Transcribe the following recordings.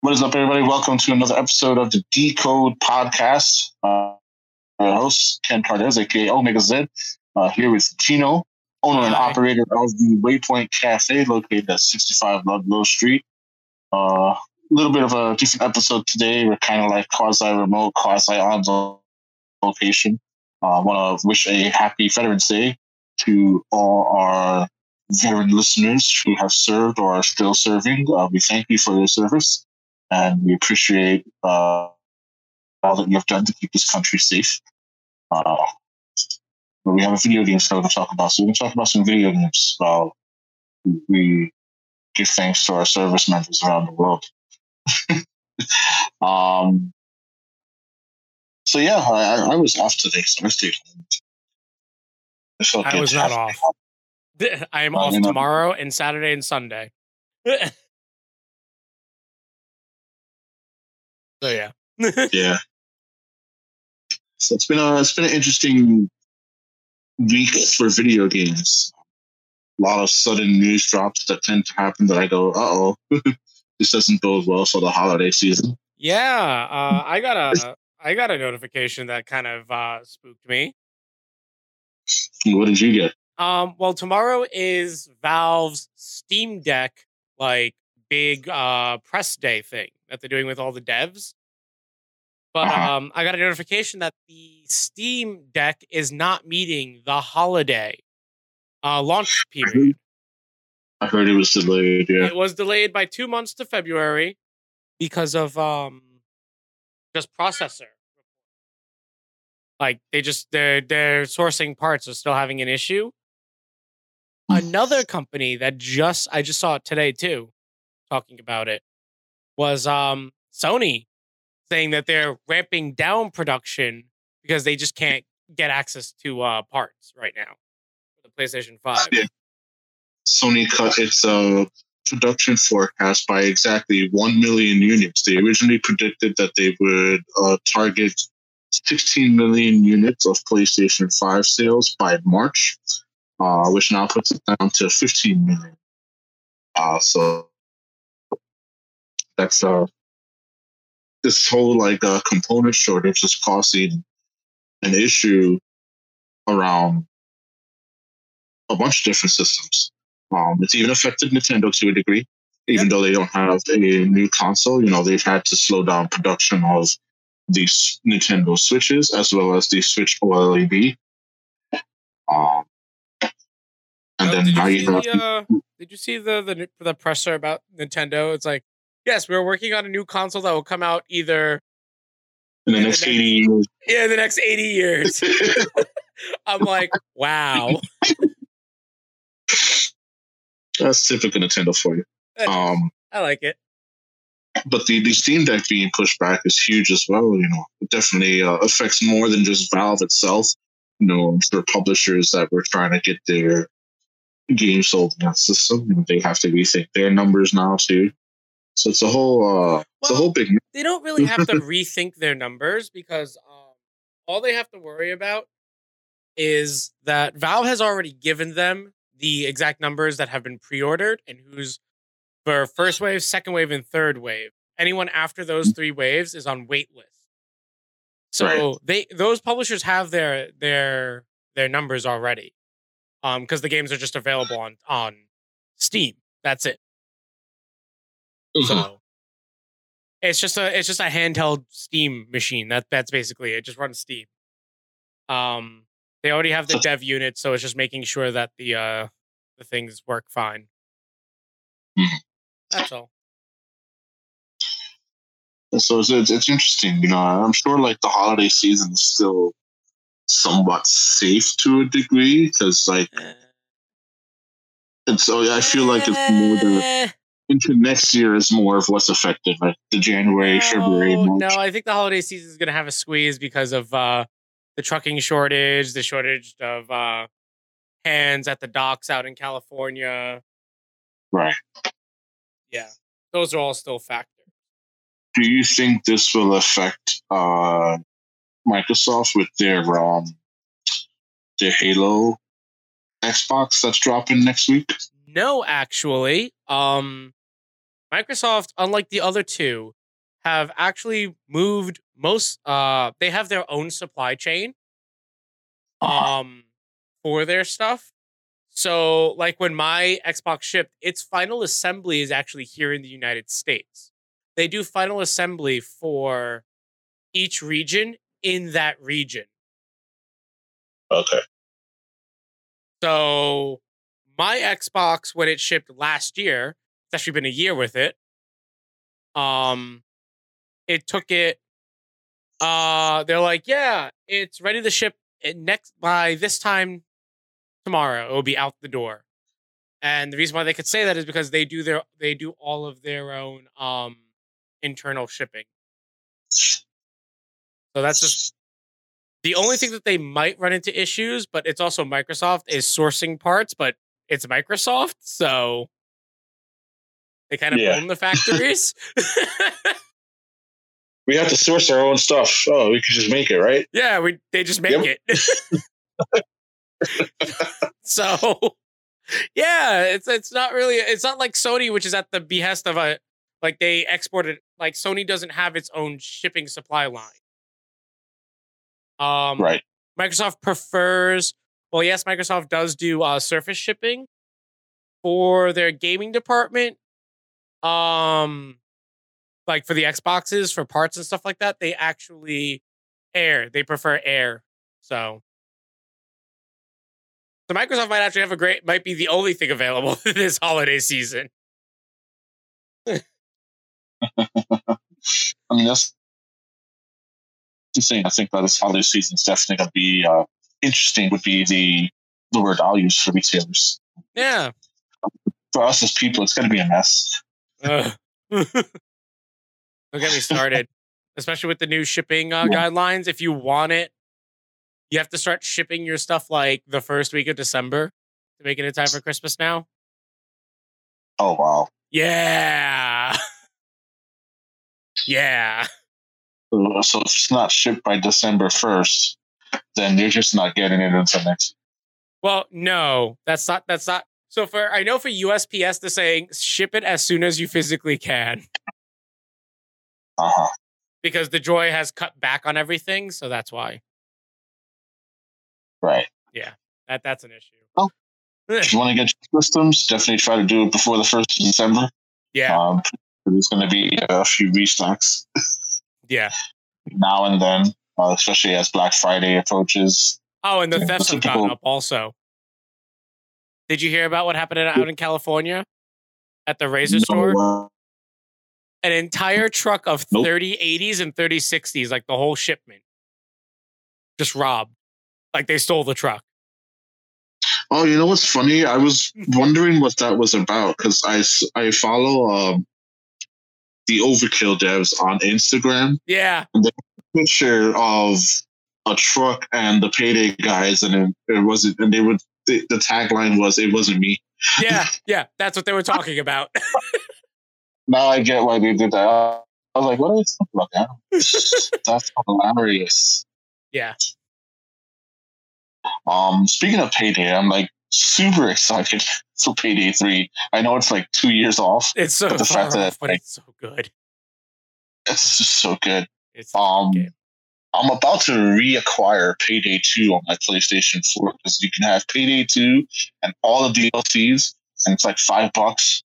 What is up, everybody? Welcome to another episode of the Decode Podcast. Uh, our host, Ken Cardez, aka Omega Z, uh, here with Chino, owner and operator of the Waypoint Cafe located at 65 Ludlow Street. A uh, little bit of a different episode today. We're kind of like quasi remote, quasi on location. I uh, want to wish a happy Veterans Day to all our veteran listeners who have served or are still serving. Uh, we thank you for your service and we appreciate uh, all that you have done to keep this country safe. Uh, but we have a video game show to talk about, so we're going to talk about some video games while we give thanks to our service members around the world. um, so yeah, I, I was off today, so I stayed home. I, was not off. I am off tomorrow and Saturday and Sunday. so yeah. Yeah. So it's been a it's been an interesting week for video games. A lot of sudden news drops that tend to happen that I go, uh oh, this doesn't bode well for the holiday season. yeah. Uh, I got a I got a notification that kind of uh, spooked me. What did you get? Um, well, tomorrow is Valve's Steam Deck like big uh press day thing that they're doing with all the devs. But Uh-huh. um, I got a notification that the Steam Deck is not meeting the holiday uh, launch period. I heard it was delayed. Yeah. It was delayed by two months to February because of um just processor. Like they just their their sourcing parts are still having an issue. Another company that just I just saw it today too, talking about it, was um Sony saying that they're ramping down production because they just can't get access to uh parts right now for the PlayStation 5. Yeah. Sony cut its uh, production forecast by exactly 1 million units. They originally predicted that they would uh, target 16 million units of PlayStation 5 sales by March, uh, which now puts it down to 15 million. Uh, so that's uh, this whole like uh, component shortage is causing an issue around a bunch of different systems. Um, it's even affected Nintendo to a degree, even Yep. though they don't have a new console. You know, they've had to slow down production of these Nintendo Switches as well as the Switch OLED. Um, and Oh, then did now you have the uh, did you see the, the the presser about Nintendo? It's like, yes, we're working on a new console that will come out either in the in the next next- 80 years. in the next 80 years. I'm like, wow. That's typical Nintendo for you. Um, I like it. But the, the Steam Deck being pushed back is huge as well. You know, it definitely uh, affects more than just Valve itself. You know, I'm sure publishers that were trying to get their games sold in that system, you know, they have to rethink their numbers now too. So it's a whole, uh, it's a whole big. They don't really have to rethink their numbers because um, all they have to worry about is that Valve has already given them the exact numbers that have been pre-ordered and who's for first wave, second wave, and third wave. Anyone after those three waves is on wait list. So Right. they those publishers have their their their numbers already. Um, because the games are just available on on Steam. That's it. So it's just a it's just a handheld Steam machine. That that's basically it. Just runs Steam. Um, they already have the dev unit, so it's just making sure that the uh the things work fine. That's all. So it's, it's, it's interesting. You know, I'm sure like the holiday season is still somewhat safe to a degree because like it's so I feel like it's more the Eh, into next year is more of what's affected, like the January, February, no, March. no, I think the holiday season is gonna have a squeeze because of uh the trucking shortage, the shortage of uh hands at the docks out in California. Right. Yeah, those are all still factors. Do you think this will affect uh, Microsoft with their um, their Halo Xbox that's dropping next week? No, actually. Um, Microsoft, unlike the other two, have actually moved most. Uh, they have their own supply chain. Uh-huh. Um, for their stuff. So, like when my Xbox shipped, its final assembly is actually here in the United States. They do final assembly for each region in that region. Okay. So my Xbox, when it shipped last year, it's actually been a year with it. Um, it took it. Uh, they're like, yeah, it's ready to ship next by this time tomorrow. It will be out the door. And the reason why they could say that is because they do their they do all of their own um internal shipping. So that's just the only thing that they might run into issues, but it's also Microsoft is sourcing parts, but it's Microsoft, so they kind of Yeah. own the factories. We have to source our own stuff. Oh, we could just make it, right? yeah, we they just make Yep. it. so yeah, it's it's not really it's not like Sony, which is at the behest of a like they exported like Sony doesn't have its own shipping supply line. Um Right. Microsoft prefers, well, yes, Microsoft does do uh, surface shipping for their gaming department. Um, like for the Xboxes, for parts and stuff like that, they actually air. They prefer air. So, so Microsoft might actually have a great, might be the only thing available this holiday season. I mean, that's insane. I think that this holiday season is definitely going to be uh, interesting. Would be the the word I'll use for retailers. Yeah. For us as people, it's going to be a mess. Don't get me started. Especially with the new shipping uh, Yeah. guidelines. If you want it, you have to start shipping your stuff like the first week of December to make it in time for Christmas now. Oh wow! Yeah. yeah. So if it's not shipped by December first, then you're just not getting it until next. Well, no, that's not, that's not. So for, I know for USPS, they're saying ship it as soon as you physically can Uh huh. because DeJoy has cut back on everything. So that's why. Right. Yeah. That, that's an issue. Oh. If you want to get your systems, definitely try to do it before the first of December. yeah. Um, there's going to be a few restocks Yeah. now and then, uh, especially as Black Friday approaches. Oh, and the Yeah, thefts have gone up also. Did you hear about what happened out in California at the razor store? An entire truck of Nope. 30 80s and 30 60s, like the whole shipment, just robbed. Like they stole the truck. Oh, you know what's funny? I was wondering what that was about because I, I follow um, the Overkill devs on Instagram. Yeah. The Picture of a truck and the payday guys, and it, it wasn't. And they would. The, the tagline was, "It wasn't me." Yeah. Yeah. That's what they were talking about. Now I get why they did that. I was like, "What are they talking about that?" That's hilarious. yeah. Um, speaking of payday, I'm like super excited for Payday Three. I know it's like two years off. It's so But the fact that, off, but like- it's so good. It's just so good. It's Um, good. I'm about to reacquire Payday 2 on my PlayStation 4 because you can have Payday 2 and all the DLCs, and it's like five bucks.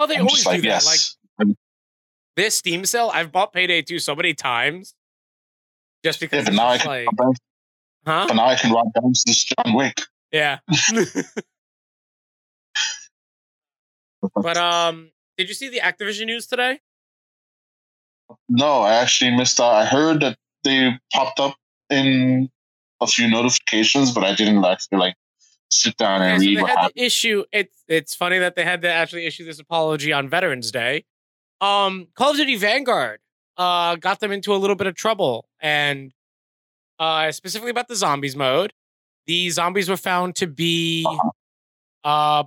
Oh, they I'm always just like, do that. Like this Steam sale, I've bought Payday 2 so many times. Just Yeah, because it's now I can, like, huh? now I can rob down to this John Wick. Yeah. but um, did you see the Activision news today? No, I actually missed out. I heard that they popped up in a few notifications, but I didn't actually like sit down and Okay, so read they what had to issue. It's it's funny that they had to actually issue this apology on Veterans Day. Um, Call of Duty Vanguard uh got them into a little bit of trouble, and uh specifically about the zombies mode. The zombies were found to be Uh-huh. uh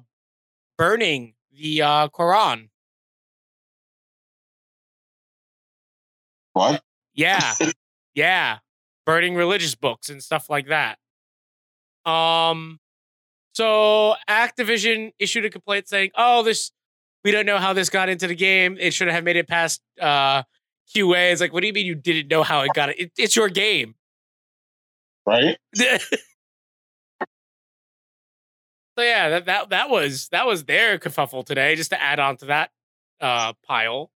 burning the uh Quran. What? Yeah. yeah. Burning religious books and stuff like that. Um So Activision issued a complaint saying, "Oh, this we don't know how this got into the game. It should have made it past uh, QA." It's like, what do you mean you didn't know how it got it? it it's your game, right? so yeah, that, that that was that was their kerfuffle today. Just to add on to that uh, pile.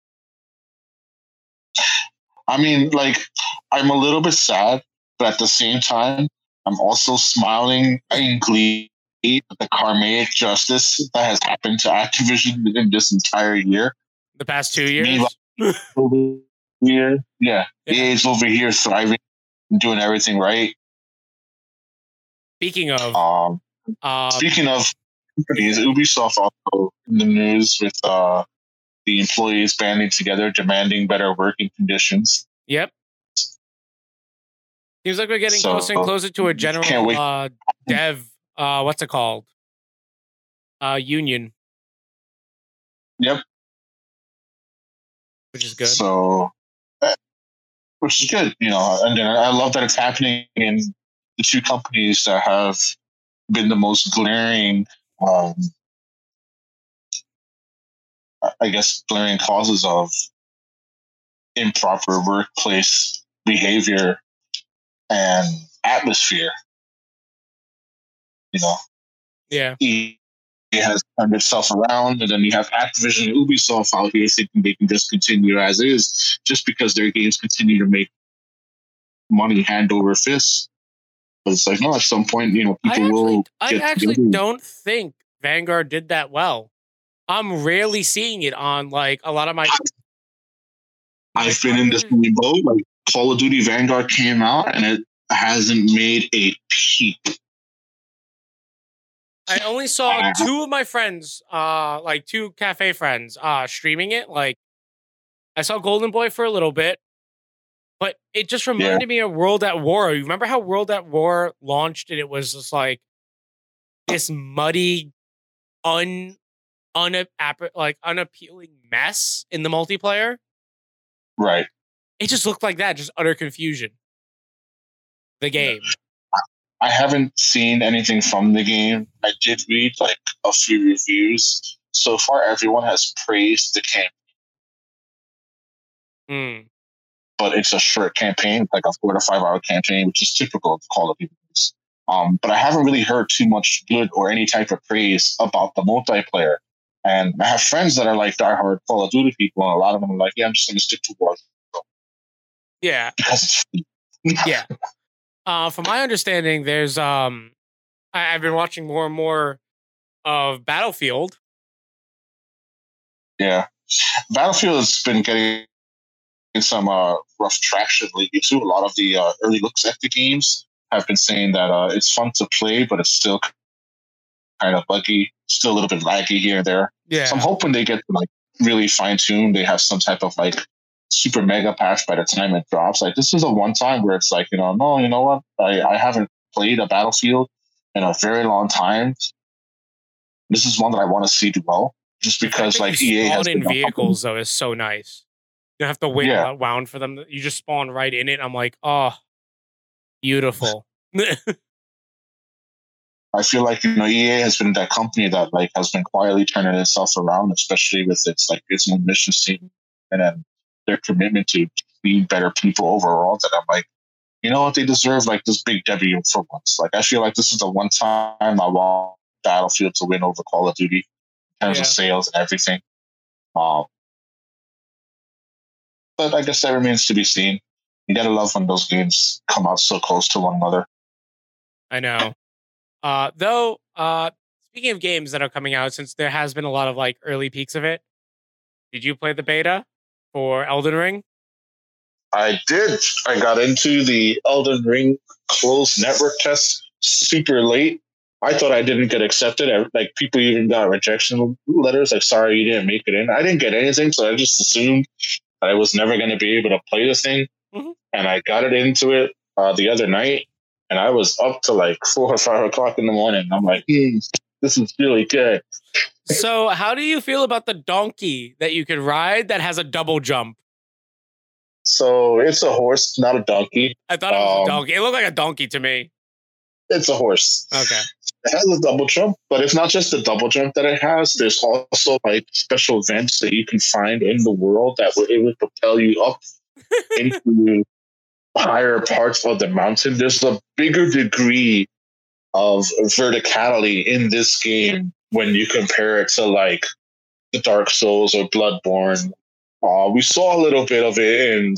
I mean, like, I'm a little bit sad, but at the same time, I'm also smiling in glee at the karmic justice that has happened to Activision in this entire year. The past two years? over here, yeah. yeah. EA's over here thriving and doing everything right. Speaking of, um, uh, speaking of companies, Ubisoft also in the news with uh, the employees banding together, demanding better working conditions. Yep. Seems like we're getting so, closer and closer to a general uh, dev. Uh, what's it called? Uh, union. Yep. Which is good. So, eh, which is good, you know, and I love that it's happening in the two companies that have been the most glaring, um, I guess, glaring causes of improper workplace behavior and atmosphere. You know, yeah, he, he has turned itself around, and then you have Activision and Ubisoft out here thinking they can just continue as is, just because their games continue to make money hand over fist. But it's like no, at some point, you know, people I actually, will. I actually together. don't think Vanguard did that well. I'm rarely seeing it on like a lot of my. I've been in this boat. Like Call of Duty Vanguard came out and it hasn't made a peep. I only saw two of my friends, uh, like two cafe friends, uh, streaming it. Like, I saw Golden Boy for a little bit, but it just reminded yeah. me of World at War. You remember how World at War launched and it was just like this muddy, un, un, like unappealing mess in the multiplayer. Right. It just looked like that, just utter confusion. The game. I haven't seen anything from the game. I did read like a few reviews. So far, everyone has praised the campaign. Mm. But it's a short campaign, like a four to five hour campaign, which is typical of Call of Duty. Um, but I haven't really heard too much good or any type of praise about the multiplayer. And I have friends that are like diehard Call of Duty people, and a lot of them are like, "Yeah, I'm just going to stick to Warzone." Yeah. yeah. Uh, from my understanding, there's um, I, have been watching more and more of Battlefield. Yeah, Battlefield has been getting some uh, rough traction lately too. A lot of the uh, early looks at the games have been saying that uh, it's fun to play, but it's still kind of buggy, still a little bit laggy here and there. Yeah. So I'm hoping they get like really fine tuned. They have some type of like super mega patch by the time it drops. Like this is a one time where it's like, you know, no, you know what? I, I haven't played a battlefield in a very long time. This is one that I want to see do well. Just because like EA has in vehicles though is so nice. You don't have to wait yeah. around for them. You just spawn right in it. I'm like, oh beautiful. I feel like you know EA has been that company that like has been quietly turning itself around, especially with its like its own mission statement and then their commitment to being better people overall. That I'm like, you know what, they deserve like this big W for once. Like I feel like this is the one time I want Battlefield to win over Call of Duty in terms yeah. of sales and everything. Um, but I guess that remains to be seen. You gotta love when those games come out so close to one another. I know. Uh, though, uh, speaking of games that are coming out, since there has been a lot of like early peaks of it, did you play the beta for Elden Ring? I did. I got into the Elden Ring closed network test super late. I thought I didn't get accepted. Like people even got rejection letters, like sorry you didn't make it in. I didn't get anything, so I just assumed I was never going to be able to play this thing. Mm-hmm. And I got it into it uh, the other night, and I was up to like four or five o'clock in the morning. I'm like, hmm, this is really good. So, how do you feel about the donkey that you could ride that has a double jump? So it's a horse, not a donkey. I thought it was um, a donkey. It looked like a donkey to me. It's a horse. Okay. It has a double jump, but it's not just the double jump that it has. There's also like special events that you can find in the world that will it will propel you up into higher parts of the mountain. There's a bigger degree of verticality in this game when you compare it to like the Dark Souls or Bloodborne. Uh, we saw a little bit of it in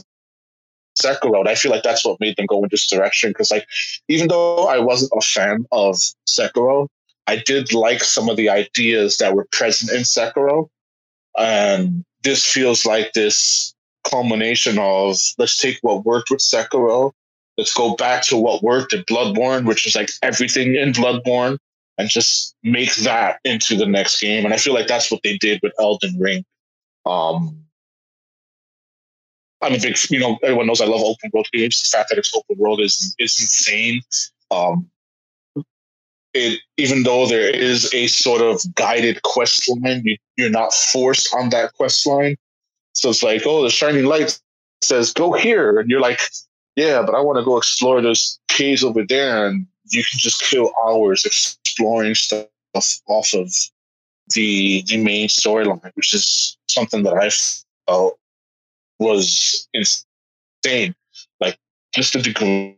Sekiro. I feel like that's what made them go in this direction because, like, even though I wasn't a fan of Sekiro, I did like some of the ideas that were present in Sekiro, and this feels like this culmination of let's take what worked with Sekiro, let's go back to what worked in Bloodborne, which is like everything in Bloodborne, and just make that into the next game. And I feel like that's what they did with Elden Ring. Um, I'm a big, you know, everyone knows I love open world games. The fact that it's open world is is insane. Um, it even though there is a sort of guided quest line, you, you're not forced on that quest line. So it's like, oh, the shining light says go here, and you're like, yeah, but I want to go explore those caves over there, and you can just kill hours exploring stuff off of the the main storyline, which is something that I felt was insane. Like just the degree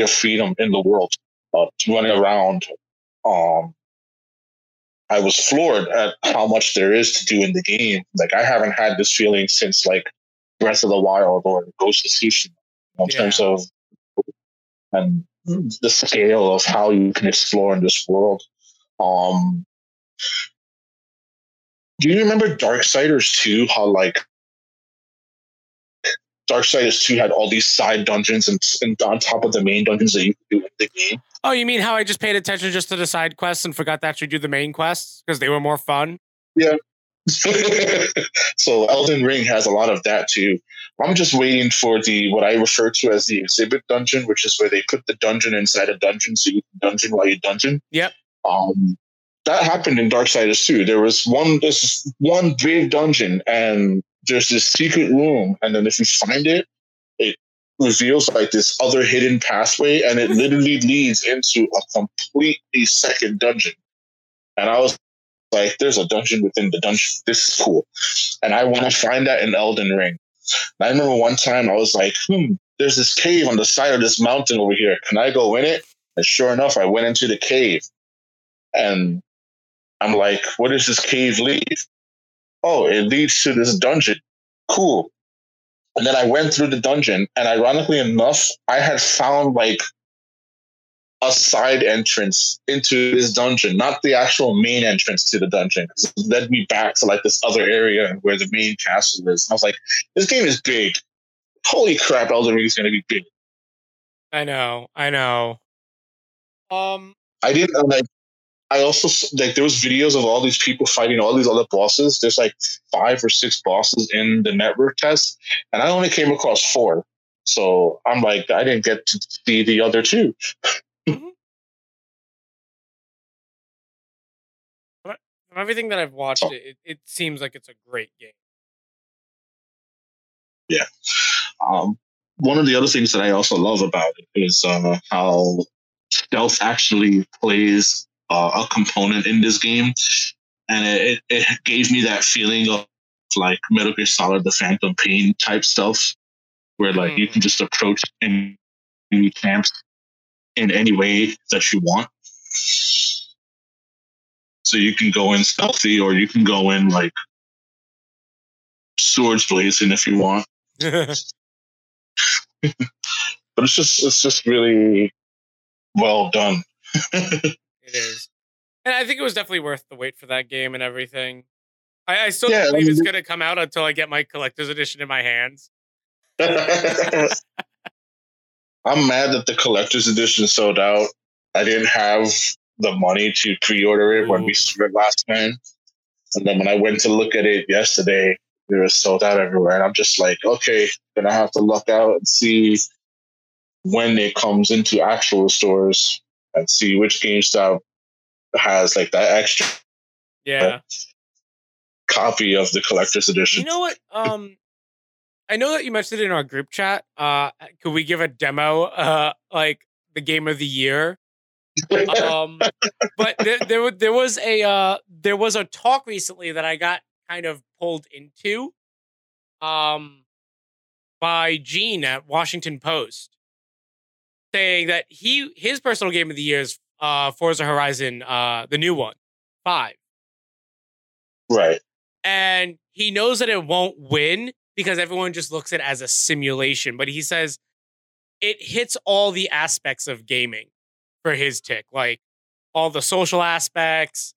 of freedom in the world, uh, running around. Um, I was floored at how much there is to do in the game. Like I haven't had this feeling since like Breath of the Wild or Ghost of Tsushima in yeah. terms of and the scale of how you can explore in this world. Um, do you remember Darksiders 2? How like Darksiders 2 had all these side dungeons and, and on top of the main dungeons that you could do in the game. Oh, you mean how I just paid attention just to the side quests and forgot to actually do the main quests because they were more fun? Yeah. so Elden Ring has a lot of that too. I'm just waiting for the what I refer to as the Xzibit dungeon, which is where they put the dungeon inside a dungeon so you can dungeon while you dungeon. Yep. Um, that happened in Darksiders too. There was one this one big dungeon and there's this secret room, and then if you find it, it reveals like this other hidden pathway, and it literally leads into a completely second dungeon. And I was like, "There's a dungeon within the dungeon. This is cool," and I want to find that in Elden Ring. And I remember one time I was like, "Hmm, there's this cave on the side of this mountain over here. Can I go in it?" And sure enough, I went into the cave, and I'm like, "Where does this cave lead?" Oh, it leads to this dungeon. Cool. And then I went through the dungeon, and ironically enough, I had found like a side entrance into this dungeon, not the actual main entrance to the dungeon. It led me back to like this other area where the main castle is. And I was like, this game is big. Holy crap, Elden Ring is going to be big. I know, I know. Um, I didn't like. I also like there was videos of all these people fighting all these other bosses. There's like five or six bosses in the network test, and I only came across four. So I'm like, I didn't get to see the other 2 mm-hmm. From everything that I've watched, oh. it, it seems like it's a great game. Yeah. Um, one of the other things that I also love about it is uh, how stealth actually plays uh, a component in this game, and it, it gave me that feeling of like Metal Gear Solid: The Phantom Pain type stuff, where like mm. you can just approach any camps in any way that you want. So you can go in stealthy, or you can go in like swords blazing if you want. but it's just it's just really well done. It is. And I think it was definitely worth the wait for that game and everything. I, I still yeah, don't believe I mean, it's going to come out until I get my collector's edition in my hands. I'm mad that the collector's edition sold out. I didn't have the money to pre-order it Ooh. when we started last time. And then when I went to look at it yesterday, it was sold out everywhere. And I'm just like, okay, gonna have to look out and see when it comes into actual stores and see which GameStop has like that extra yeah copy of the collector's edition. You know what? Um, I know that you mentioned it in our group chat. Uh, could we give a demo? Uh, like the game of the year um, but there, there, there was a uh, there was a talk recently that I got kind of pulled into, um, by Gene at Washington Post, saying that he his personal game of the year is uh, Forza Horizon, uh, the new one, five. Right. And he knows that it won't win because everyone just looks at it as a simulation. But he says it hits all the aspects of gaming for his tick, like all the social aspects,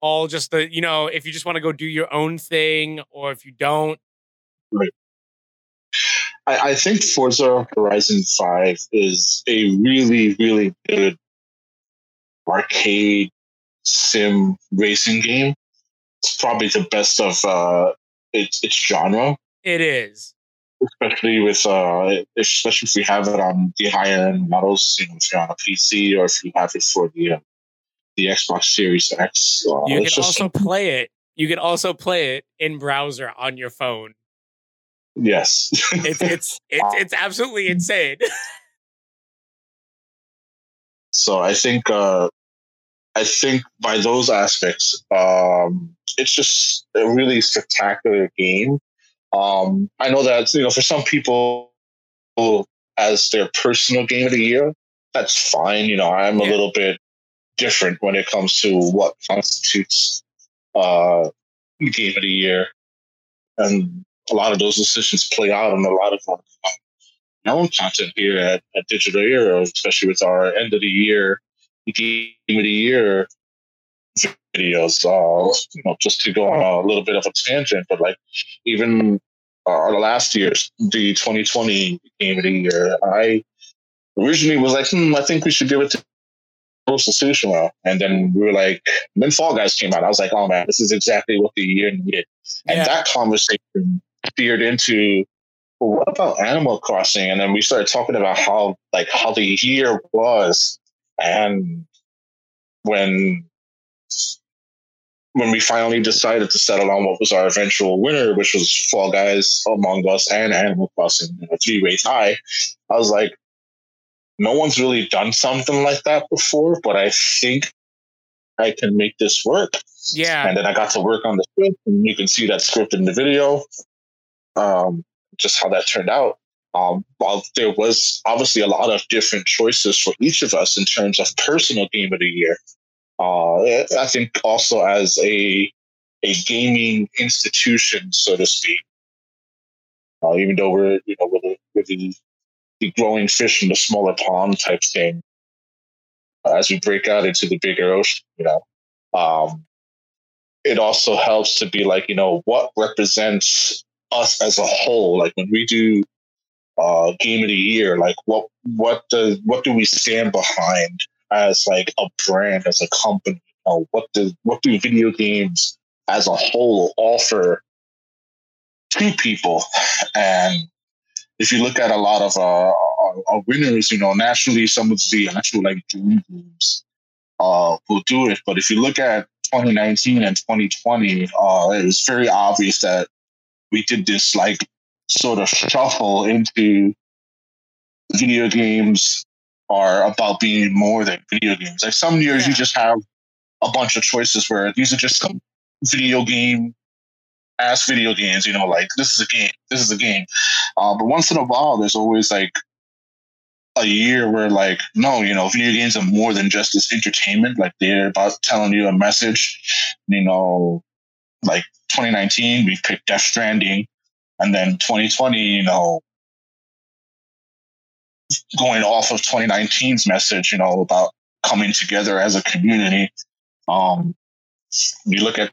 all just the, you know, if you just want to go do your own thing or if you don't. Right. I, I think Forza Horizon 5 is a really, really good arcade sim racing game. It's probably the best of uh, its, its genre. It is. Especially with, uh, especially if you have it on the higher end models, you know, if you're on a PC or if you have it for the uh, the Xbox Series X. Uh, you can also play it. You can also play it in browser on your phone. Yes, it's it's it's it's absolutely insane. so I think uh, I think by those aspects, um, it's just a really spectacular game. Um, I know that you know for some people, as their personal game of the year, that's fine. You know, I'm yeah. a little bit different when it comes to what constitutes uh, game of the year, and a lot of those decisions play out in a lot of our, our own content here at, at Digital Era, especially with our end of the year game of the year videos. Uh, you know, just to go on a little bit of a tangent, but like even uh, last year's the 2020 game of the year, I originally was like, hmm, I think we should give it to Tsushima. And then we were like, then Fall Guys came out. I was like, oh man, this is exactly what the year needed. And that conversation steered into well, what about Animal Crossing? And then we started talking about how like how the year was and when when we finally decided to settle on what was our eventual winner, which was Fall Guys, Among Us, and Animal Crossing, a three way tie, I was like, no one's really done something like that before, but I think I can make this work. Yeah. And then I got to work on the script, and you can see that script in the video, um, just how that turned out. Um, while there was obviously a lot of different choices for each of us in terms of personal game of the year, uh, I think also as a a gaming institution, so to speak, uh, even though we're you know we're the, the growing fish in the smaller pond type thing, uh, as we break out into the bigger ocean, you know, um, it also helps to be like you know what represents us as a whole. Like when we do uh, game of the year? Like what what does what do we stand behind as like a brand, as a company? You know, what do what do video games as a whole offer to people? And if you look at a lot of uh, our, our winners, you know, naturally some of the actual like dream games uh, will do it. But if you look at 2019 and 2020, uh, it was very obvious that we did this like sort of shuffle into video games are about being more than video games. Like some years yeah. you just have a bunch of choices where these are just some video game ass video games, you know, like this is a game, this is a game. Uh, but once in a while there's always like a year where like, no, you know, video games are more than just this entertainment. Like they're about telling you a message. You know, like 2019, we picked Death Stranding and then 2020, you know, going off of 2019's message, you know, about coming together as a community. Um, you look at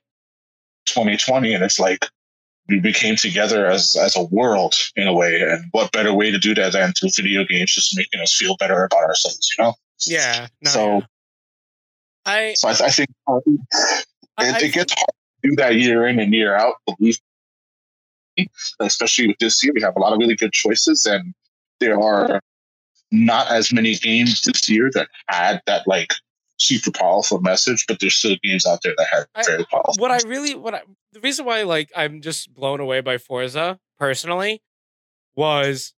2020 and it's like we became together as as a world in a way. And what better way to do that than through video games, just making us feel better about ourselves, you know? Yeah. No, so, yeah. I, so I, I think uh, it, I, it gets hard do that year in and year out. Believe especially with this year. We have a lot of really good choices, and there are not as many games this year that had that like super powerful message, but there's still games out there that have very powerful. what I really, what I, the reason why like I'm just blown away by Forza personally was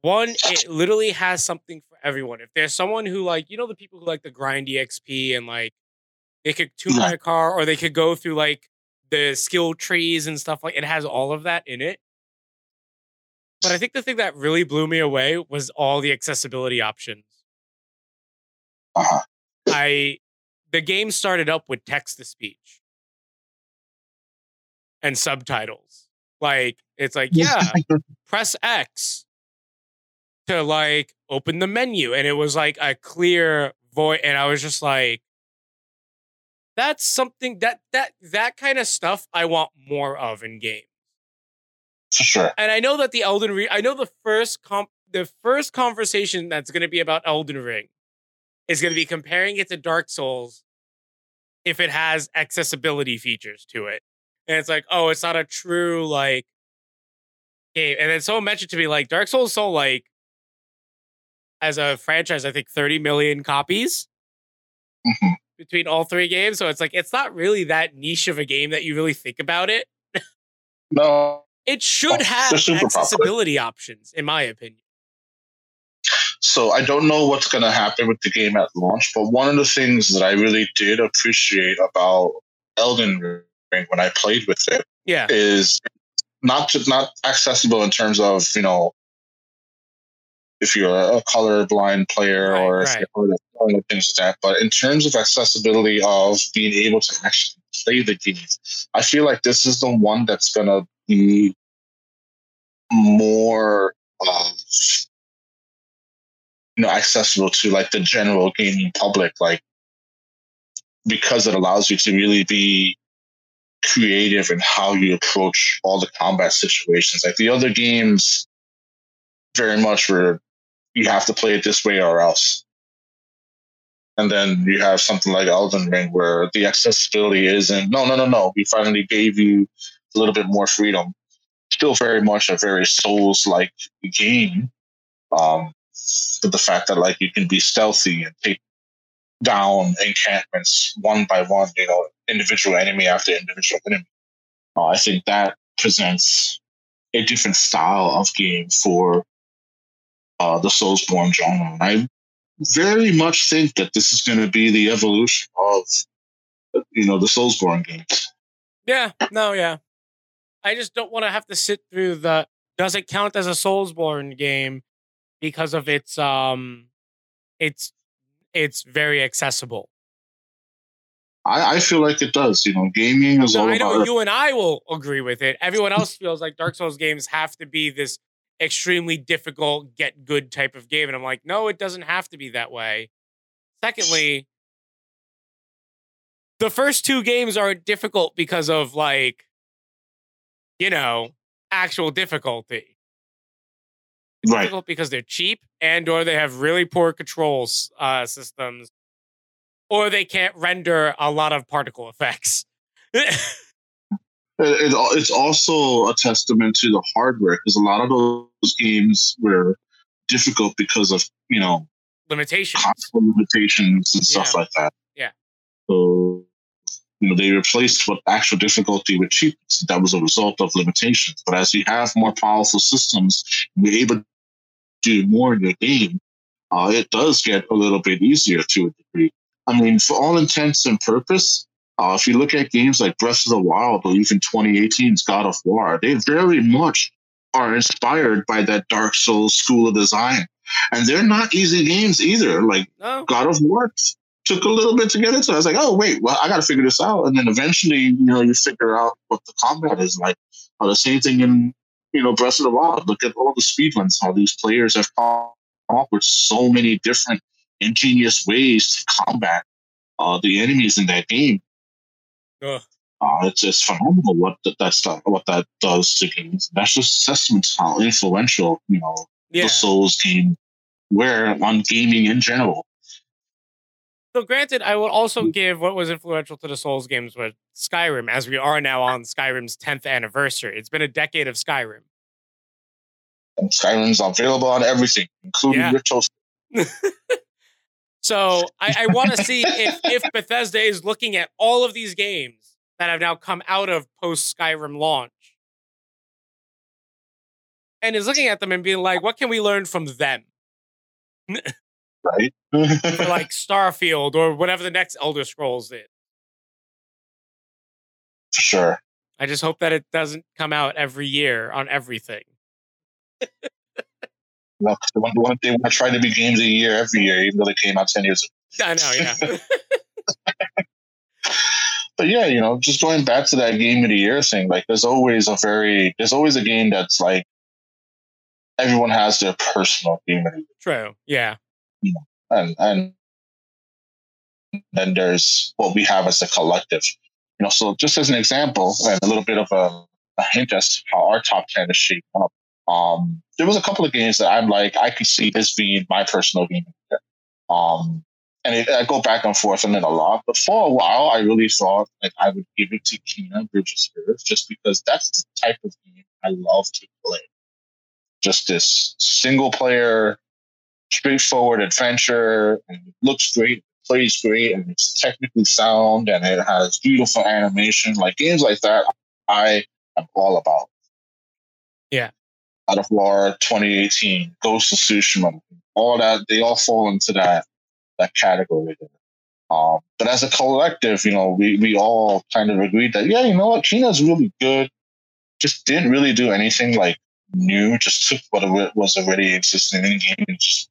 one, it literally has something for everyone. If there's someone who like, you know, the people who like the grind EXP and like they could tune Yeah. their car or they could go through like the skill trees and stuff like it has all of that in it. But I think the thing that really blew me away was all the accessibility options. Uh-huh. I the game started up with text to speech and subtitles. Like it's like, yeah, press X to like open the menu. And it was like a clear voice. And I was just like, that's something that that that kind of stuff I want more of in games. For sure. And I know that the Elden Ring, I know the first comp the first conversation that's gonna be about Elden Ring is gonna be comparing it to Dark Souls if it has accessibility features to it. And it's like, oh, it's not a true like game. And then someone mentioned to me like Dark Souls sold like as a franchise, I think 30 million copies Mhm. Between all three games. So it's like it's not really that niche of a game that you really think about it. No. It should Oh, have they're popular. accessibility options, in my opinion. So I don't know what's going to happen with the game at launch, but one of the things that I really did appreciate about Elden Ring when I played with it Yeah. is not just not accessible in terms of you know if you're a colorblind player Right, or if right. you're other things like that, but in terms of accessibility of being able to actually play the game, I feel like this is the one that's gonna be more uh, you know accessible to like the general gaming public, like because it allows you to really be creative in how you approach all the combat situations. Like the other games, very much where you have to play it this way or else. And then you have something like Elden Ring where the accessibility isn't, no, no, no, no. We finally gave you a little bit more freedom. Still very much a very Souls like game. Um, but the fact that like you can be stealthy and take down encampments one by one, you know, individual enemy after individual enemy. Uh, I think that presents a different style of game for uh, the Soulsborne genre. And I very much think that this is going to be the evolution of, you know, the Soulsborne games. Yeah. No, yeah. I just don't want to have to sit through the does it count as a Soulsborne game because of its um it's it's very accessible. I, I feel like it does. You know, gaming is So all I know about. you and I will agree with it. Everyone else feels like Dark Souls games have to be this extremely difficult, get good type of game. And I'm like, no, it doesn't have to be that way. Secondly, the first two games are difficult because of like, you know, actual difficulty. It's Right. difficult because they're cheap and or they have really poor controls uh, systems, or they can't render a lot of particle effects. It, it, it's also a testament to the hardware because a lot of those games were difficult because of you know Limitations. limitations and stuff Yeah. like that. Yeah. So you know they replaced what actual difficulty with cheapness. That was a result of limitations. But as you have more powerful systems, you're able to do more in your game. Uh, it does get a little bit easier to a degree. I mean, for all intents and purpose, uh, if you look at games like Breath of the Wild or even 2018's God of War, they very much are inspired by that Dark Souls school of design. And they're not easy games either. Like No. God of War took a little bit to get into. I was like, oh wait, well I got to figure this out, and then eventually, you know, you figure out what the combat is like. Uh, the same thing in you know Breath of the Wild. Look at all the speedruns. How these players have come up with so many different ingenious ways to combat uh, the enemies in that game. Uh, it's just phenomenal what that that's what that does to games. That's just testament to how influential you know Yeah. the Souls game were on gaming in general. So granted, I will also give what was influential to the Souls games was Skyrim, as we are now on Skyrim's 10th anniversary. It's been a decade of Skyrim. And Skyrim's available on everything, including Yeah. your toast. So I, I want to see if, if Bethesda is looking at all of these games that have now come out of post Skyrim launch and is looking at them and being like, what can we learn from them? right? like Starfield or whatever the next Elder Scrolls is. Sure. I just hope that it doesn't come out every year on everything. No, the one, the one they want to try to be games a year every year, even though they came out ten years ago. I know, yeah. But yeah, you know, just going back to that game of the year thing, like there's always a very there's always a game that's like everyone has their personal game of the year. True. Yeah. and and then there's what we have as a collective. You know, so just as an example, and a little bit of a, a hint as to how our top ten is shaped up. Um, there was a couple of games that I'm like, I could see this being my personal game. Um, and it, I go back and forth on it a lot. But for a while, I really thought like I would give it to Kena Bridge of Spirits just because that's the type of game I love to play. Just this single player, straightforward adventure, and it looks great, plays great, and it's technically sound, and it has beautiful animation. Like games like that, I am all about. Yeah. God of War 2018, Ghost of Tsushima, all that, they all fall into that that category there. Um, but as a collective, you know, we, we all kind of agreed that, yeah, you know what, Kena's really good. Just didn't really do anything like new, just took what was already existing in the game and just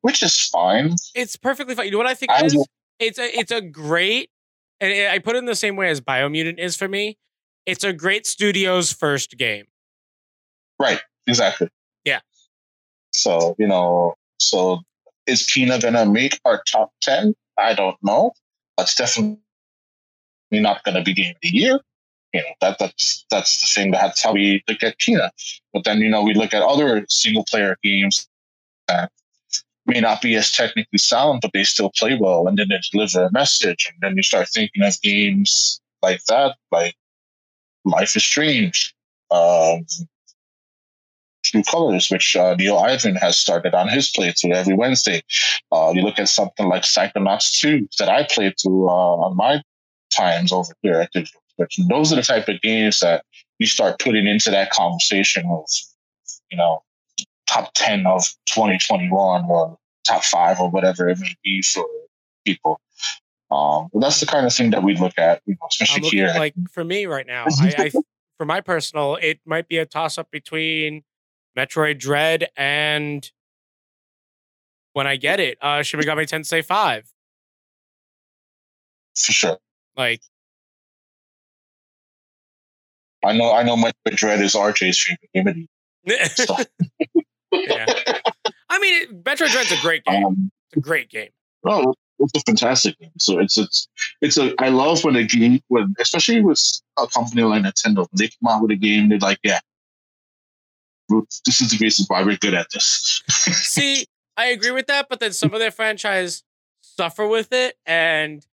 which is fine. It's perfectly fine. You know what I think I is? It's a it's a great and I I put it in the same way as Biomutant is for me. It's a great studio's first game. Right, exactly. Yeah. So, you know, so is Kena gonna make our top ten? I don't know. That's definitely not gonna be game of the year. You know, that that's that's the thing. That's how we look at Kena. But then, you know, we look at other single player games that may not be as technically sound, but they still play well and then they deliver a message. And then you start thinking of games like that, like Life is Strange, um, True Colors, which uh, Neil Ivan has started on his playthrough every Wednesday. Uh, you look at something like Psychonauts 2 that I played through uh, on my times over here at Digital Switch. And those are the type of games that you start putting into that conversation of, you know, top 10 of 2021 or top five or whatever it may be for people. Um, but that's the kind of thing that we look at, you know, especially here. at, like for me right now. I, I for my personal, it might be a toss up between Metroid Dread and when I get it, uh Shin Megami Tensei 5. for sure. Like I know, I know, my dread is RJ's favorite game. of the year, So, yeah. I mean, Metroid Dread's a great game. um, It's a great game. no, it's a fantastic game. So it's it's it's a. I love when a game, when especially with a company like Nintendo, when they come out with a game, they're like, yeah, this is the reason why we're good at this. See, I agree with that, but then some of their franchise suffer with it, and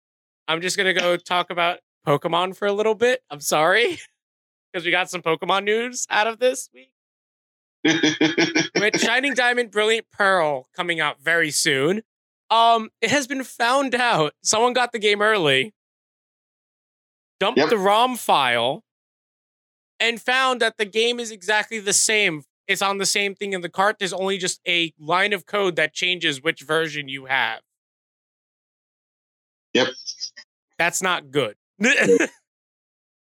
I'm just gonna go talk about Pokemon for a little bit. I'm sorry. Because we got some Pokemon news out of this week. with Shining Diamond, Brilliant Pearl coming out very soon. Um, it has been found out someone got the game early, dumped Yep. the ROM file, and found that the game is exactly the same. It's on the same thing in the cart. There's only just a line of code that changes which version you have. Yep. That's not good.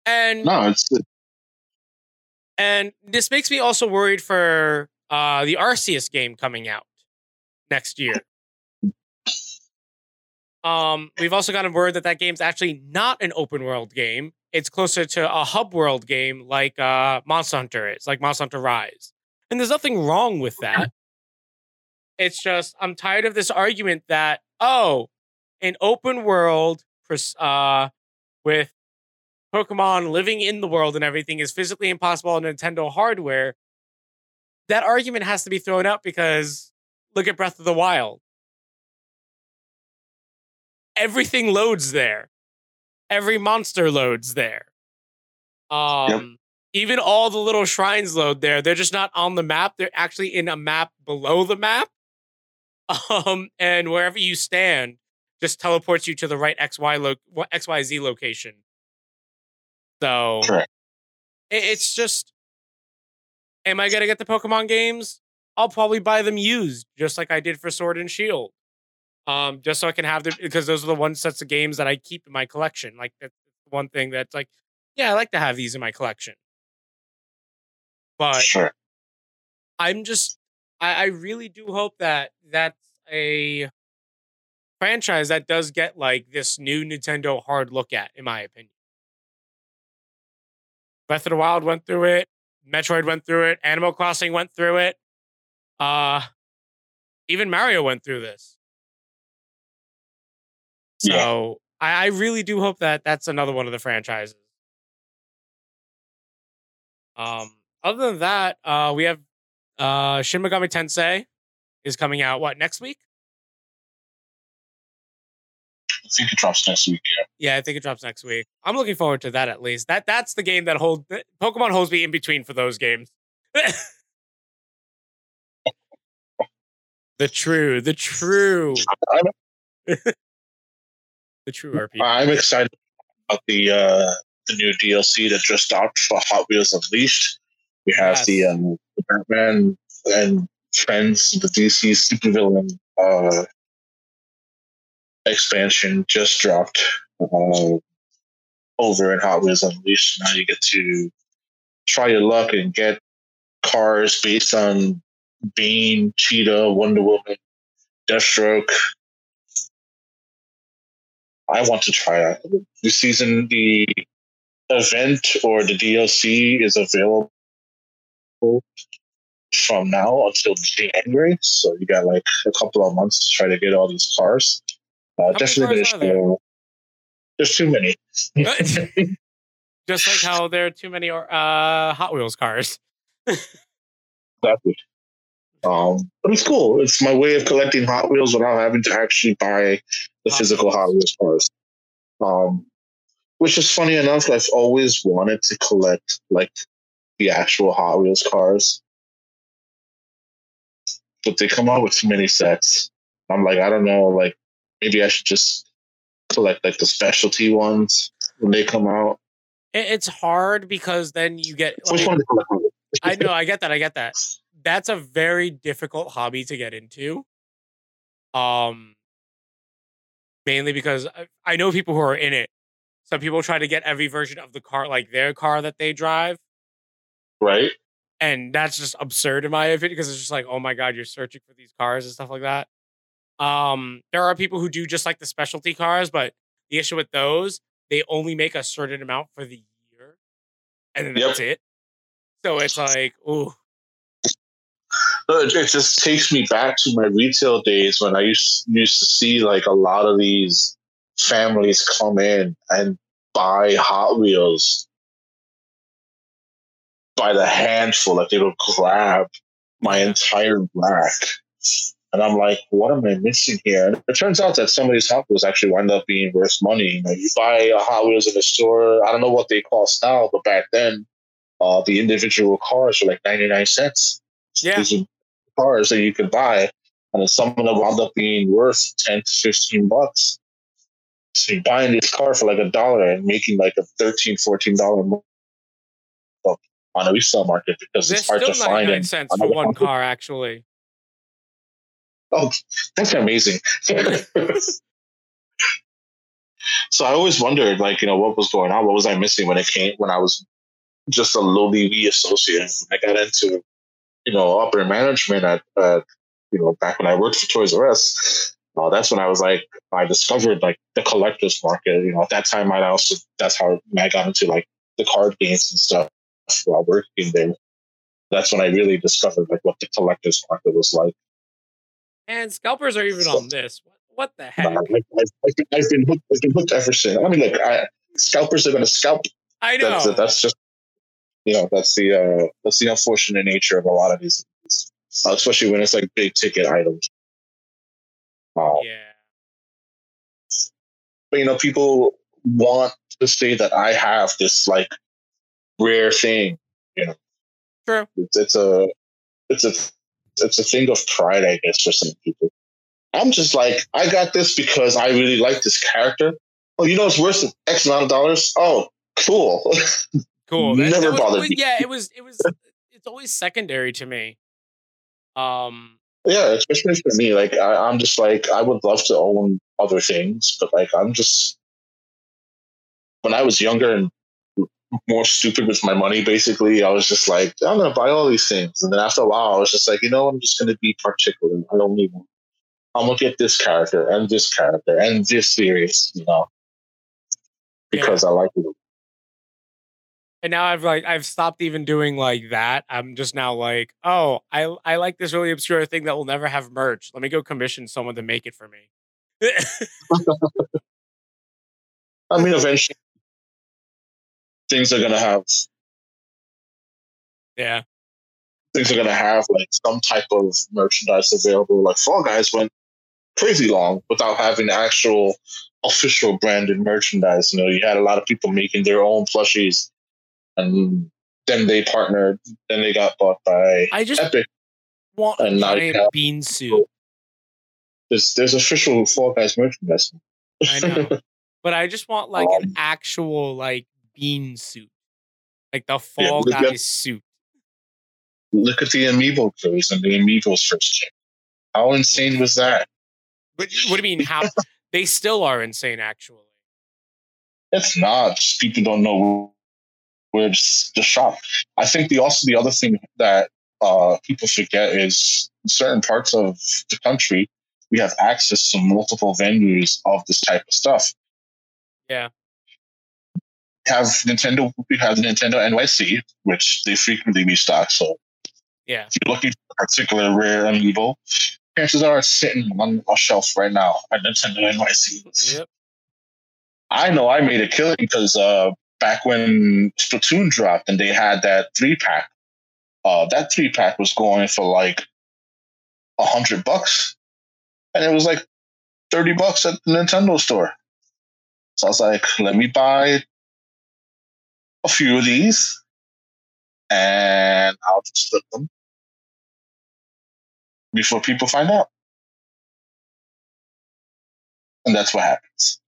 and no, it's good. and this makes me also worried for uh, the Arceus game coming out next year. Um, we've also gotten word that that game's actually not an open world game. It's closer to a hub world game like uh, Monster Hunter is, like Monster Hunter Rise. And there's nothing wrong with that. It's just I'm tired of this argument that oh, an open world uh, with Pokemon living in the world and everything is physically impossible on Nintendo hardware. That argument has to be thrown out because look at Breath of the Wild. Everything loads there. Every monster loads there. Um even all the little shrines load there. They're just not on the map. They're actually in a map below the map. Um and wherever you stand just teleports you to the right XY lo- XYZ location. So it- it's just am I gonna get the Pokemon games? I'll probably buy them used, just like I did for Sword and Shield. Um, just so I can have them because those are the one sets of games that I keep in my collection. Like that's one thing that's like, yeah, I like to have these in my collection. But Sure. I'm just I, I really do hope that that's a franchise that does get like this new Nintendo hard look at, in my opinion. Breath of the Wild went through it, Metroid went through it, Animal Crossing went through it. Uh even Mario went through this. Yeah. So I, I really do hope that that's another one of the franchises. Um, other than that, uh, we have uh, Shin Megami Tensei is coming out what next week? I think it drops next week. Yeah. Yeah, I think it drops next week. I'm looking forward to that at least. That that's the game that hold Pokemon holds me in between for those games. the true, the true, the true. I'm excited about the uh, the new DLC that just dropped for Hot Wheels Unleashed. We have Yes. the, um, the Batman and Friends, the DC supervillain uh, expansion just dropped uh, over in Hot Wheels Unleashed. Now you get to try your luck and get cars based on Bane, Cheetah, Wonder Woman, Deathstroke. I want to try it. This season, the event or the DLC is available from now until January. So you got like a couple of months to try to get all these cars. Uh, definitely cars there? There's too many. Just like how there are too many uh, Hot Wheels cars. Exactly. Um, but it's cool. It's my way of collecting Hot Wheels without having to actually buy the physical Hot Wheels cars. Um, which is funny enough. I've always wanted to collect like the actual Hot Wheels cars, but they come out with too many sets. I'm like, I don't know. Like, maybe I should just collect like the specialty ones when they come out. It's hard because then you get. Which like- one to collect? I know, I get that, I get that. That's a very difficult hobby to get into. Um, mainly because I, I know people who are in it. Some people try to get every version of the car, like their car that they drive, Right? and that's just absurd in my opinion because it's just like, oh my god, you're searching for these cars and stuff like that. Um, there are people who do just like the specialty cars, but the issue with those, they only make a certain amount for the year, and then Yep. that's it. So it's like, ooh, It just takes me back to my retail days when I used used to see like a lot of these families come in and buy Hot Wheels by the handful. Like they would grab my entire rack, and I'm like, "What am I missing here?" And it turns out that some of these Hot Wheels actually wind up being worth money. You know, you buy a Hot Wheels in the store. I don't know what they cost now, but back then, uh, the individual cars were like 99 cents. Yeah. These are cars that you could buy, and then some of them wound up being worth 10 to 15 bucks. So you're buying this car for like a dollar and making like a 13 $14 on a resale market because There's it's hard to find 99 it. cents for one market. car, actually. Oh, that's amazing. so I always wondered, like, you know, what was going on? What was I missing when it came when I was just a lowly wee associate? I got into, you know, upper management at, at you know, back when I worked for Toys R Us. Uh, that's when I was like, I discovered like the collectors market. You know, at that time, I also that's how I got into like the card games and stuff while working there. That's when I really discovered like what the collectors market was like. And scalpers are even on this. What, what the heck? Nah, I've, I've, I've been, I've been hooked. I've been hooked ever since. I mean, like, I, scalpers are going to scalp. I know. That's that's just you know that's the uh, that's the unfortunate nature of a lot of these, uh, especially when it's like big ticket items. Um, yeah. But you know, people want to say that I have this like rare thing. You know, True. it's, it's a it's a it's a thing of pride, I guess, for some people. I'm just like, I got this because I really like this character. Oh, you know, it's worth X amount of dollars. Oh, cool. Cool. Never was- bothered was- me. Yeah, it was. It was. It's always secondary to me. Um, yeah, especially for me. Like I, I'm just like I would love to own other things, but like I'm just when I was younger and more stupid with my money, basically, I was just like, I'm gonna buy all these things. And then after a while I was just like, you know, I'm just gonna be particular. I don't need one. I'm gonna get this character and this character and this series, you know. Because yeah. I like it. And now I've like I've stopped even doing like that. I'm just now like, oh, I I like this really obscure thing that will never have merch. Let me go commission someone to make it for me. I mean, eventually things are gonna have. Yeah. Things are gonna have like some type of merchandise available. Like Fall Guys went crazy long without having actual official branded merchandise. You know, you had a lot of people making their own plushies, and then they partnered. Then they got bought by I just Epic. Want a giant bean suit. There's there's official Fall Guys merchandise. I know, but I just want like um, an actual like bean suit, like the Fall yeah, Guys suit. Look at the Amiibo craze and the Amiibos first. How insane was that? But what do you mean? How they still are insane? Actually, it's not. People don't know where to, shop. I think the also the other thing that uh, people forget is certain parts of the country we have access to multiple venues of this type of stuff. Yeah. have Nintendo. We have Nintendo NYC, which they frequently restock. So, yeah, if you're looking for a particular rare amiibo, chances are it's sitting on a shelf right now at Nintendo NYC. Yep. I know I made a killing because uh, back when Splatoon dropped and they had that three pack, uh, that three pack was going for like a hundred bucks, and it was like thirty bucks at the Nintendo store. So I was like, let me buy a few of these, and I'll just flip them before people find out. And that's what happens.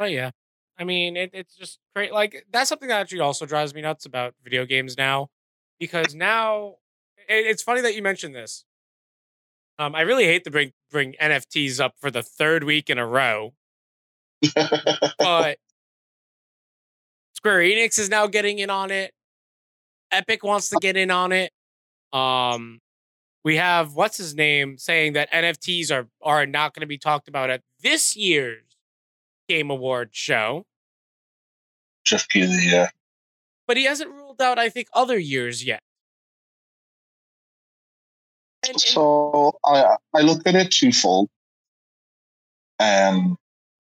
But yeah, I mean, it, it's just great. Like, that's something that actually also drives me nuts about video games now. Because now, it, it's funny that you mentioned this. Um, I really hate to bring bring NFTs up for the third week in a row, but Square Enix is now getting in on it. Epic wants to get in on it. Um, we have what's his name saying that NFTs are are not going to be talked about at this year's Game Award show. Jeff Keighley, yeah. But he hasn't ruled out, I think, other years yet. And, so I I look at it twofold, and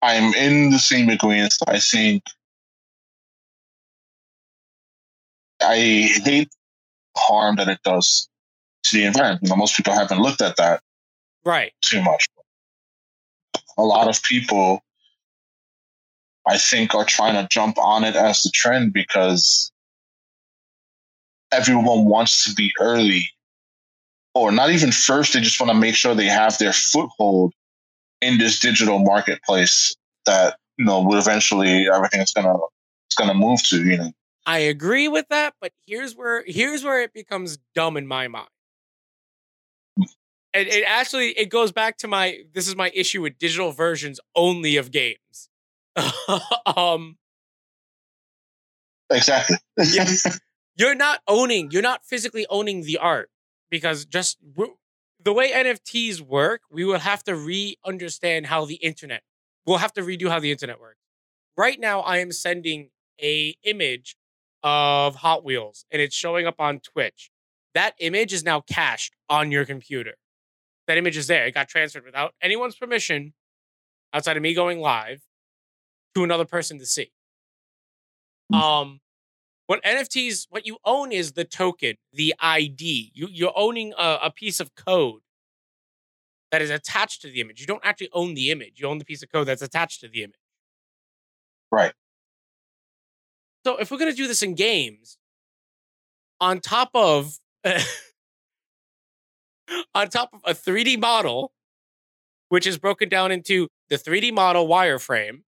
I'm in the same agreement. I think I hate harm that it does to the environment. You know, most people haven't looked at that right too much. A lot of people, I think, are trying to jump on it as the trend because everyone wants to be early, or not even first. They just want to make sure they have their foothold in this digital marketplace that you know will eventually everything is gonna it's gonna move to. You know, I agree with that, but here's where here's where it becomes dumb in my mind. It actually it goes back to my this is my issue with digital versions only of games. um Exactly. yeah, you're not owning, you're not physically owning the art because just the way NFTs work, we will have to re-understand how the internet. We'll have to redo how the internet works. Right now, I am sending a image of Hot Wheels and it's showing up on Twitch, that image is now cached on your computer. That image is there. It got transferred without anyone's permission outside of me going live to another person to see. Hmm. Um, what NFTs, what you own is the token, the ID. You, you're owning a, a piece of code that is attached to the image. You don't actually own the image. You own the piece of code that's attached to the image. Right. So if we're gonna do this in games, on top of on top of a 3D model, which is broken down into the 3D model wireframe,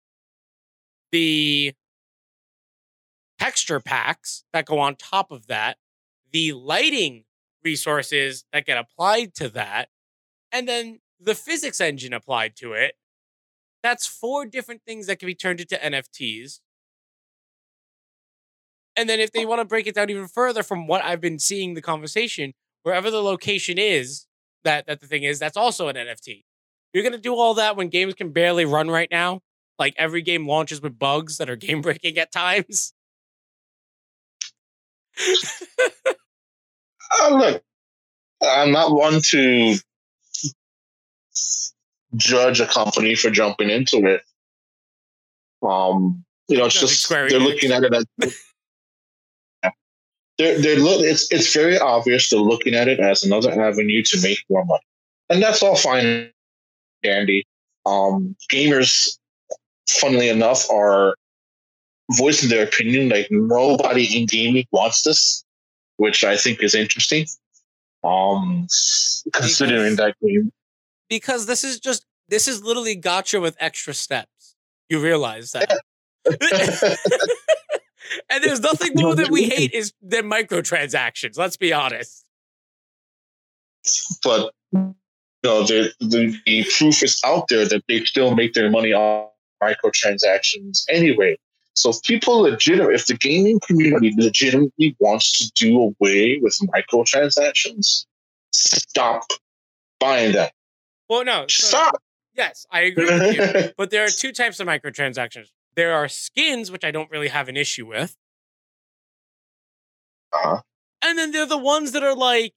the texture packs that go on top of that, the lighting resources that get applied to that, and then the physics engine applied to it. That's four different things that can be turned into NFTs. And then if they want to break it down even further from what I've been seeing the conversation, wherever the location is that that the thing is, that's also an NFT. You're gonna do all that when games can barely run right now. Like every game launches with bugs that are game breaking at times. uh, look, I'm not one to judge a company for jumping into it. Um, you know, it's just they're looking at it as they're they're look. It's it's very obvious they're looking at it as another avenue to make more money, and that's all fine, dandy. Um, gamers, funnily enough, are voicing their opinion. Like nobody in gaming wants this, which I think is interesting. Um, considering that game, because this is just this is literally gacha with extra steps. You realize that. and there's nothing more that we hate is than microtransactions. Let's be honest. But you know, the, the, the proof is out there that they still make their money on microtransactions anyway. So if people legitimate, if the gaming community legitimately wants to do away with microtransactions, stop buying them. Well, no, stop. yes, I agree with you. but there are two types of microtransactions. There are skins, which I don't really have an issue with. Uh-huh. And then they're the ones that are like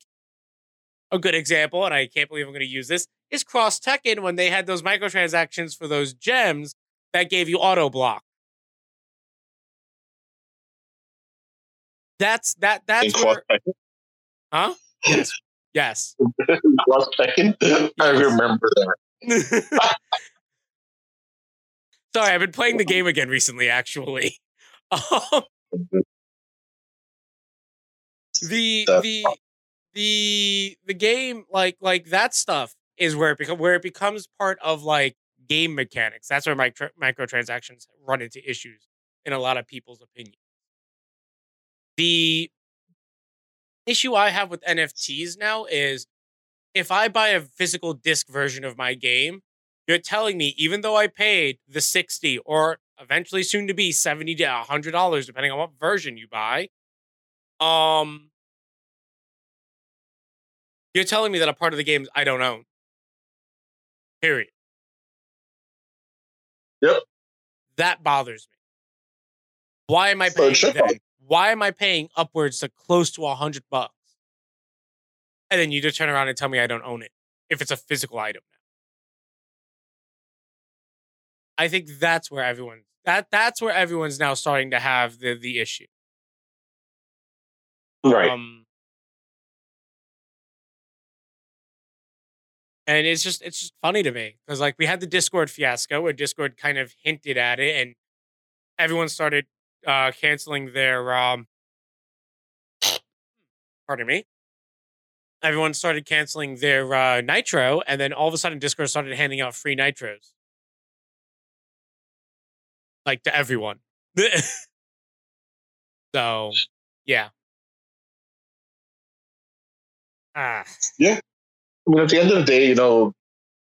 a good example, and I can't believe I'm going to use this, is Cross Tekken when they had those microtransactions for those gems that gave you auto block. That's that that's In where Huh? Yes. Yes. Tekken? Yes. I remember that. Sorry, I've been playing the game again recently, actually. Um, the the the the game like like that stuff is where it becomes where it becomes part of like game mechanics. That's where micro, microtransactions run into issues in a lot of people's opinion. The issue I have with NFTs now is if I buy a physical disc version of my game, you're telling me, even though I paid the 60 or eventually soon to be 70 to $100, depending on what version you buy, um, you're telling me that a part of the game I don't own. Period. Yep. That bothers me. Why am I paying so then? Why am I paying upwards to close to a hundred bucks? And then you just turn around and tell me I don't own it if it's a physical item now. I think that's where everyone that that's where everyone's now starting to have the the issue. Right. Um, and it's just it's just funny to me because like we had the Discord fiasco where Discord kind of hinted at it, and everyone started uh canceling their um. Pardon me. Everyone started canceling their uh, nitro, and then all of a sudden, Discord started handing out free nitros like to everyone. so, yeah. Ah. Yeah. I mean, at the end of the day, you know,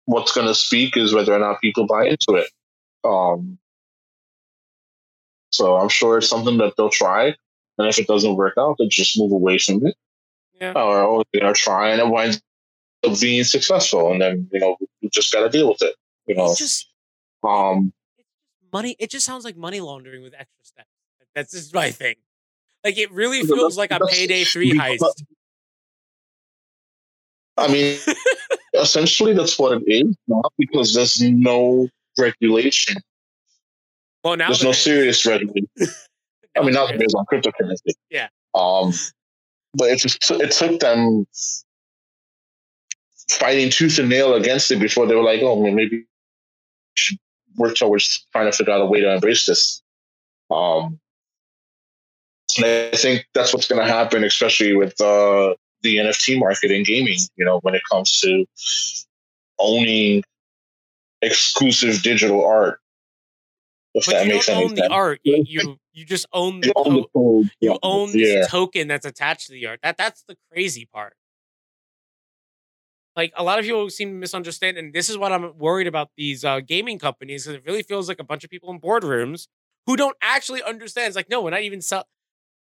what's going to speak is whether or not people buy into it. Um, so I'm sure it's something that they'll try, and if it doesn't work out, they'll just move away from it. Yeah. Or you know, try and it winds up being successful, and then you know, you just got to deal with it. You know, it's just um, money. It just sounds like money laundering with extra steps. That's just my thing. Like it really feels like a payday three heist. I mean, essentially, that's what it is, not because there's no regulation. Well, now there's no serious regulation. I mean, not based on cryptocurrency. Yeah. Um, but it just it took them fighting tooth and nail against it before they were like, oh, well, maybe we should work towards trying to figure out a way to embrace this. Um, and I think that's what's going to happen, especially with uh, the NFT market in gaming. You know, when it comes to owning exclusive digital art, If But that you makes own the art. You you, you just own the You own the code. you own the yeah. token that's attached to the art. That that's the crazy part. Like a lot of people seem to misunderstand, and this is what I'm worried about these uh, gaming companies because it really feels like a bunch of people in boardrooms who don't actually understand. It's like, no, we're not even sell-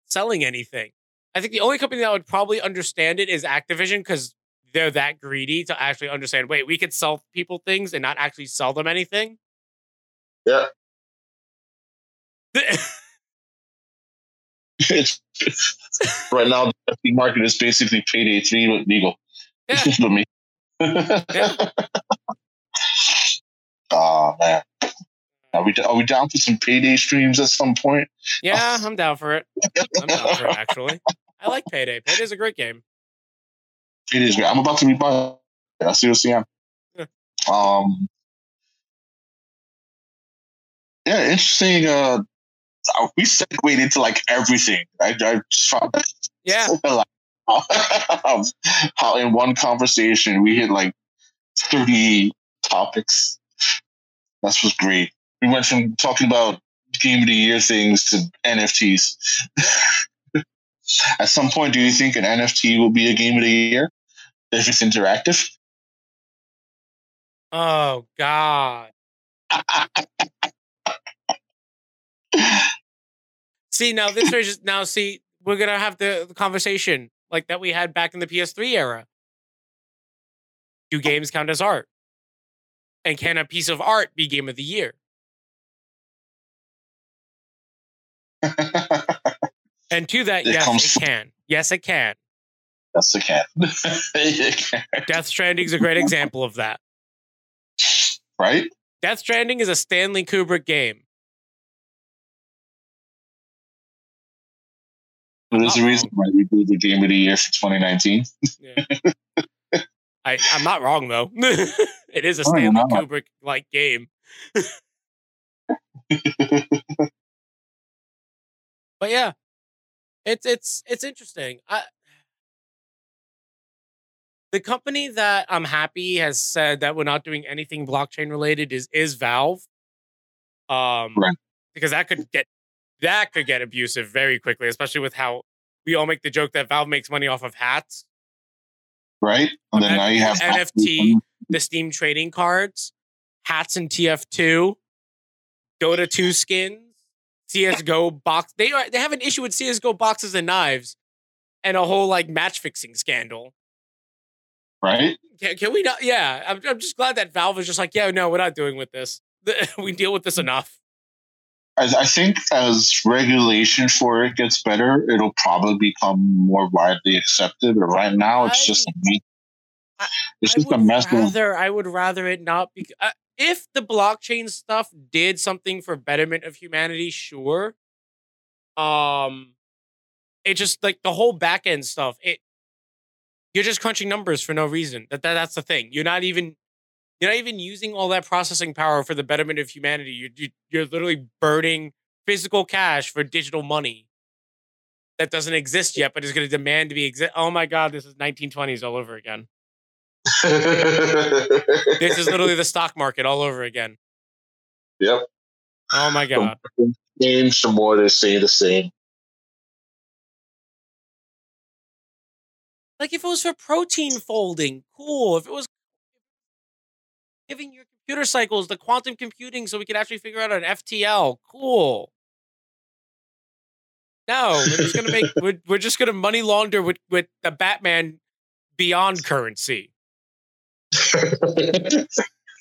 selling anything. I think the only company that would probably understand it is Activision because they're that greedy to actually understand. Wait, we could sell people things and not actually sell them anything. Yeah. It's, right now, the market is basically payday three with legal. Yeah. for me. Yeah. Oh man, are we are we down for some payday streams at some point? yeah, I'm down for it. I'm down for it. Actually, I like Payday. Payday's a great game. It is great. I'm about to rebuy. it. I seriously am. Yeah. Um. Yeah, interesting. Uh, we segued into like everything. I, I just found that Yeah, like, how, how in one conversation we hit like 30 topics. That was great. We went from talking about game of the year things to NFTs. At some point, do you think an NFT will be a game of the year if it's interactive? Oh God. See now this raises now see we're gonna have the, the conversation like that we had back in the PS3 era. Do games count as art? And can a piece of art be game of the year? And to that, It yes, comes- it can. Yes, it can. Cat. It can. Death Stranding is a great example of that. right? Death Stranding is a Stanley Kubrick game. There's a reason why we do the game of the year for 2019. Yeah. I, I'm not wrong though. it is a Oh, Stanley. Kubrick like game. But yeah, it's it's it's interesting. I, the company that I'm happy has said that we're not doing anything blockchain related is is Valve. Um, Right. because that could get that could get abusive very quickly, especially with how we all make the joke that Valve makes money off of hats. right? And then now you have NFT. the Steam trading cards, hats and TF2, Dota 2 skins, CS:GO box. They are they have an issue with CS:GO boxes and knives, and a whole like match fixing scandal. right? Can, can we not? Yeah, I'm, I'm just glad that Valve is just like, yeah, no, we're not doing with this. we deal with this mm. enough. I, I think as regulation for it gets better, it'll probably become more widely accepted. But right now, it's just a me- it's I just a mess. rather I would rather it not be. If the blockchain stuff did something for betterment of humanity, sure. Um, it just like the whole back end stuff. It you're just crunching numbers for no reason. That, that that's the thing. You're not even you're not even using all that processing power for the betterment of humanity. You're you, you're literally burning physical cash for digital money that doesn't exist yet, but is going to demand to be exist. Oh my god, this is 1920s all over again. This is literally the stock market all over again. yep. Oh my god. Change the more they say the same. Like if it was for protein folding, cool. If it was giving your computer cycles the quantum computing so we could actually figure out an FTL, cool. No, we're just gonna make we're, we're just gonna money launder with with the Batman Beyond currency.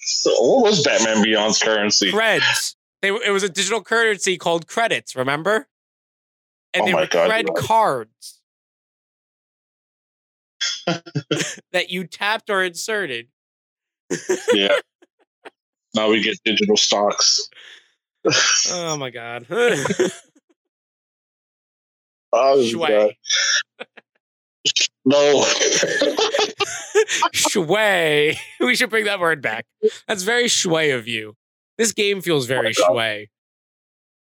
So what was Batman Beyond's currency? Creds. They it was a digital currency called credits. Remember? And Oh they my were God, cred cards that you tapped or inserted. yeah. Now we get digital stocks. Oh my god. Oh. God. No. schway. We should bring that word back. That's very schway of you. This game feels very Oh schway.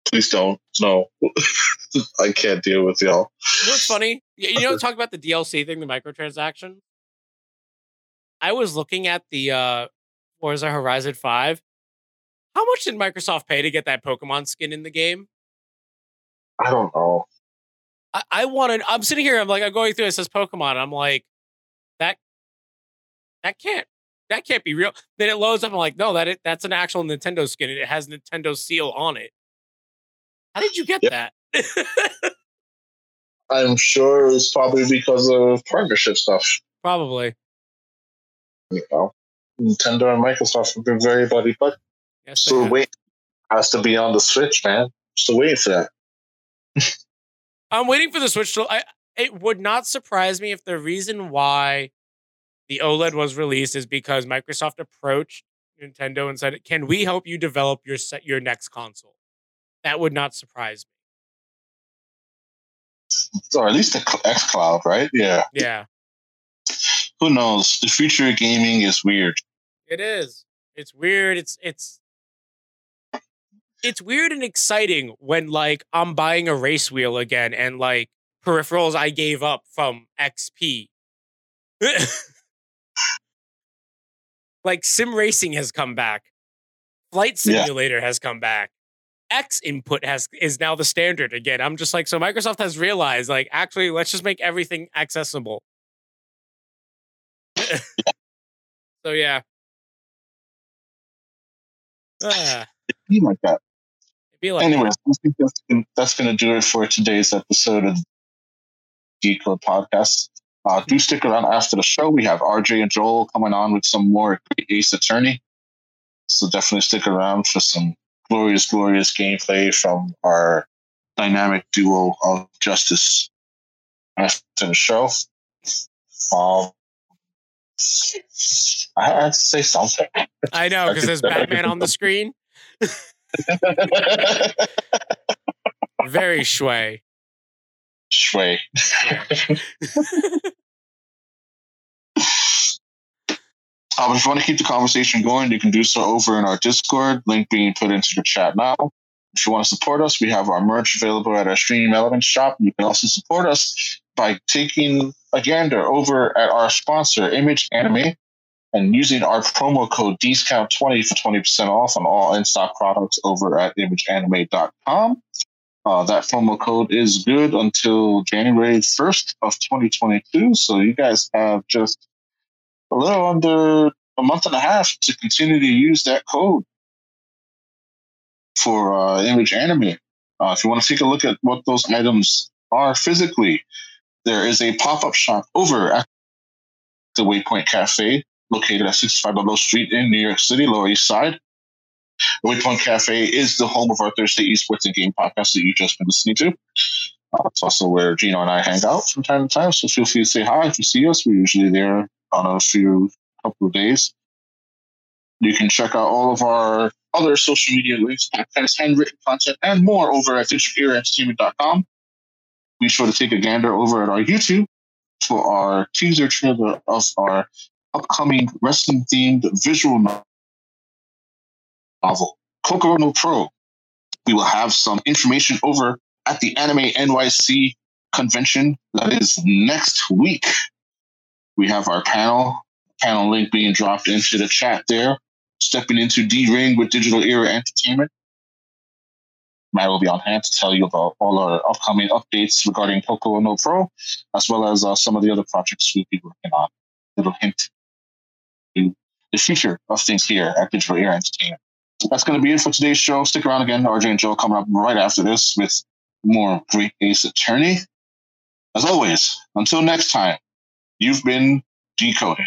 Please don't. No. I can't deal with y'all. You know what's funny? You you know, talk about the DLC thing, the microtransaction. I was looking at the uh Forza Horizon 5. How much did Microsoft pay to get that Pokemon skin in the game? I don't know. I, I wanted. I'm sitting here. I'm like, I'm going through. It says Pokemon. I'm like, that that can't that can't be real. Then it loads up. I'm like, no, that it, that's an actual Nintendo skin. It has Nintendo seal on it. How did you get Yep. that? I'm sure it's probably because of partnership stuff. Probably. You know, Nintendo and Microsoft have been very buddy buddy. Yes, So wait, has to be on the Switch, man. Still waiting for that. I'm waiting for the Switch to. I, it would not surprise me if the reason why the OLED was released is because Microsoft approached Nintendo and said, "Can we help you develop your set your next console?" That would not surprise me. Or at least the X Cloud, right? Yeah. Yeah, Who knows? The future of gaming is weird. it is. It's weird. It's it's it's weird and exciting when like I'm buying a race wheel again and like peripherals I gave up from XP. like sim racing has come back. Flight Yeah. simulator has come back. X input has is now the standard again. I'm just like so Microsoft has realized like actually let's just make everything accessible. so yeah. Ah, Be like that. Be like Anyways, I think that's that's going to do it for today's episode of Geek Code Podcast. Uh, do stick around after the show. We have RJ and Joel coming on with some more Ace Attorney. So definitely stick around for some glorious, glorious gameplay from our dynamic duo of Justice after the show. Um, I had to say something. I know because there's Batman on the screen. Very schway. Schway. Um, if you want to keep the conversation going, you can do so over in our Discord, link being put into the chat now. If you want to support us, we have our merch available at our Stream Elements shop. You can also support us by taking a gander over at our sponsor, Image Anime, and using our promo code DSCOUNT20 for 20% off on all in-stock products over at imageanime.com. Uh, that promo code is good until January 1st of 2022. So you guys have just a little under a month and a half to continue to use that code for uh, Image Anime. Uh, if you want to take a look at what those items are physically, there is a pop up shop over at the Waypoint Cafe, located at 65 Ludlow Street in New York City, Lower East Side. The Waypoint Cafe is the home of our Thursday Esports and Game podcast that you've just been listening to. Uh, it's also where Gino and I hang out from time to time, so feel free to say hi if you see us. We're usually there on a few couple of days. You can check out all of our other social media links, podcasts, handwritten content, and more over at digitaleraentertainment.com. Be sure to take a gander over at our YouTube for our teaser trailer of our upcoming wrestling themed visual novel, Kokoro no Pro. We will have some information over at the Anime NYC convention that is next week. We have our panel, panel link being dropped into the chat there. Stepping into D Ring with Digital Era Entertainment. Matt will be on hand to tell you about all our upcoming updates regarding Poco No Pro, as well as uh, some of the other projects we'll be working on. Little hint to the future of things here at Digital Era Entertainment. That's going to be it for today's show. Stick around again. RJ and Joe coming up right after this with more Great Ace Attorney. As always, until next time, you've been decoded.